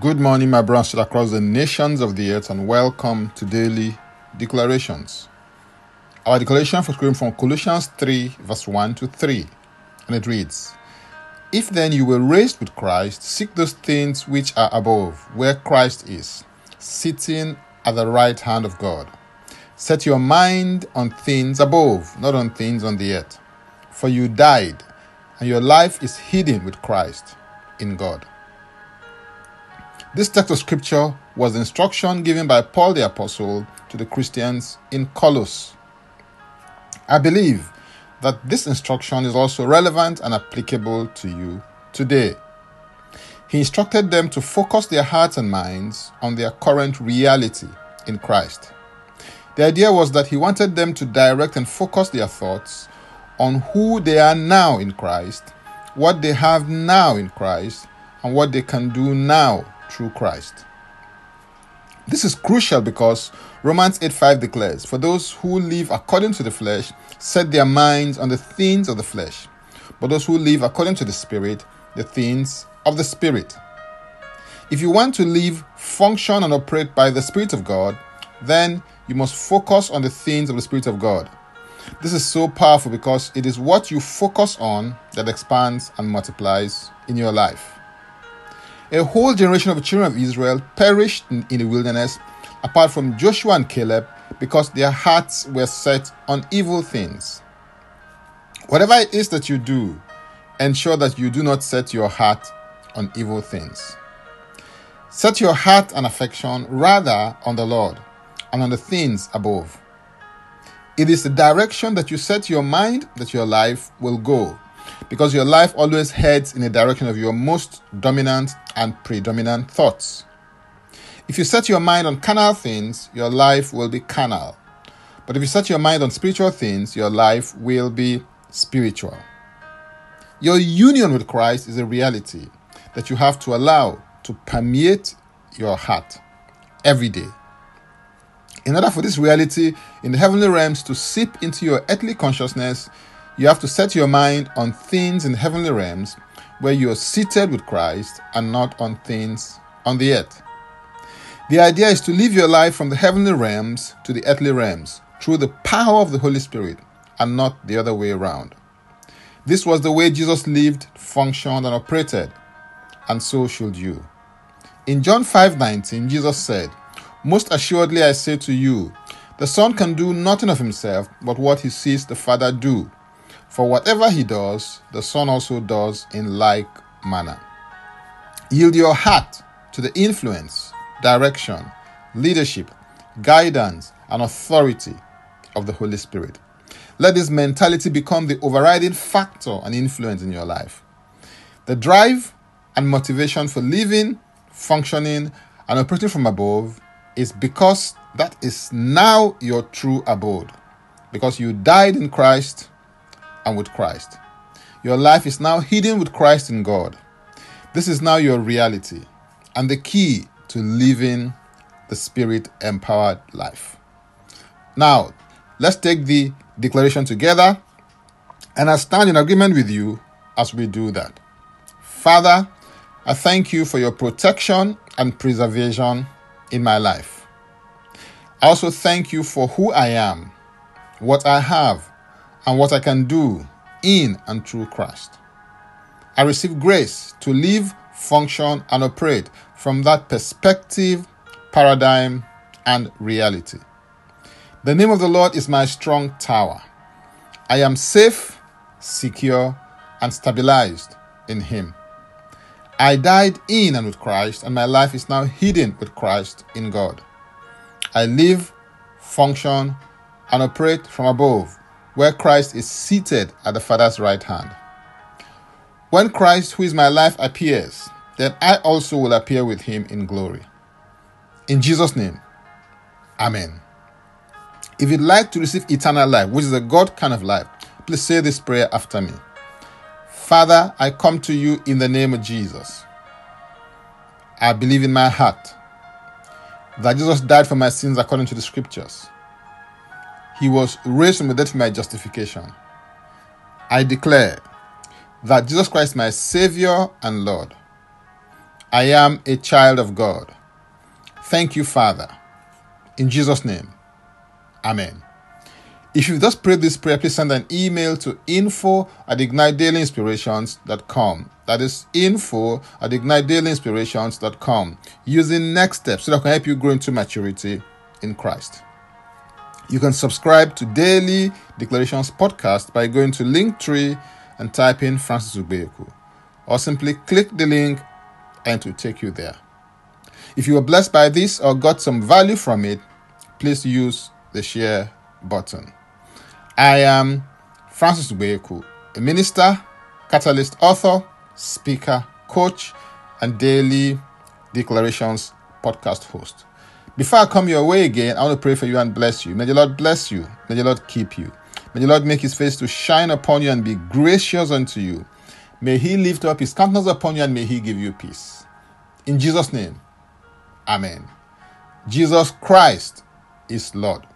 Good morning, my brothers across the nations of the earth, and welcome to Daily Declarations. Our declaration for screen from Colossians 3, verse 1 to 3, and it reads If then you were raised with Christ, seek those things which are above, where Christ is, sitting at the right hand of God. Set your mind on things above, not on things on the earth. For you died, and your life is hidden with Christ in God. This text of scripture was the instruction given by Paul the Apostle to the Christians in Colossae. I believe that this instruction is also relevant and applicable to you today. He instructed them to focus their hearts and minds on their current reality in Christ. The idea was that he wanted them to direct and focus their thoughts on who they are now in Christ, what they have now in Christ, and what they can do now through Christ. This is crucial because Romans 8:5 declares, For those who live according to the flesh set their minds on the things of the flesh, but those who live according to the Spirit, the things of the Spirit. If you want to live, function, and operate by the Spirit of God, then you must focus on the things of the Spirit of God. This is so powerful because it is what you focus on that expands and multiplies in your life. A whole generation of children of Israel perished in, in the wilderness, apart from Joshua and Caleb, because their hearts were set on evil things. Whatever it is that you do, ensure that you do not set your heart on evil things. Set your heart and affection rather on the Lord and on the things above. It is the direction that you set your mind that your life will go because your life always heads in the direction of your most dominant and predominant thoughts. If you set your mind on carnal things, your life will be carnal. But if you set your mind on spiritual things, your life will be spiritual. Your union with Christ is a reality that you have to allow to permeate your heart every day. In order for this reality in the heavenly realms to seep into your earthly consciousness, you have to set your mind on things in heavenly realms where you are seated with Christ and not on things on the earth. The idea is to live your life from the heavenly realms to the earthly realms through the power of the Holy Spirit and not the other way around. This was the way Jesus lived, functioned, and operated, and so should you. In John 5:19, Jesus said, "Most assuredly I say to you, the Son can do nothing of himself but what he sees the Father do, for whatever he does, the Son also does in like manner. Yield your heart to the influence, direction, leadership, guidance, and authority of the Holy Spirit. Let this mentality become the overriding factor and influence in your life. The drive and motivation for living, functioning, and operating from above is because that is now your true abode. Because you died in Christ and with Christ. Your life is now hidden with Christ in God. This is now your reality and the key to living the spirit empowered life. Now, let's take the declaration together and I stand in agreement with you as we do that. Father, I thank you for your protection and preservation in my life. I also thank you for who I am, what I have, and what I can do in and through Christ. I receive grace to live, function, and operate from that perspective, paradigm, and reality. The name of the Lord is my strong tower. I am safe, secure, and stabilized in Him. I died in and with Christ, and my life is now hidden with Christ in God. I live, function, and operate from above where Christ is seated at the Father's right hand. When Christ, who is my life, appears, then I also will appear with him in glory. In Jesus' name, Amen. If you'd like to receive eternal life, which is a God kind of life, please say this prayer after me. Father, I come to you in the name of Jesus. I believe in my heart that Jesus died for my sins according to the scriptures he was raised from the dead for my justification. I declare that Jesus Christ is my Savior and Lord. I am a child of God. Thank you, Father. In Jesus' name, Amen. If you've just prayed this prayer, please send an email to info at ignitedailyinspirations.com. That is info at ignitedailyinspirations.com using next steps so that I can help you grow into maturity in Christ. You can subscribe to Daily Declarations podcast by going to Linktree and type in Francis Ubeku, or simply click the link and it will take you there. If you were blessed by this or got some value from it, please use the share button. I am Francis Ubeku, a minister, catalyst author, speaker, coach, and daily declarations podcast host. Before I come your way again, I want to pray for you and bless you. May the Lord bless you. May the Lord keep you. May the Lord make his face to shine upon you and be gracious unto you. May he lift up his countenance upon you and may he give you peace. In Jesus' name, Amen. Jesus Christ is Lord.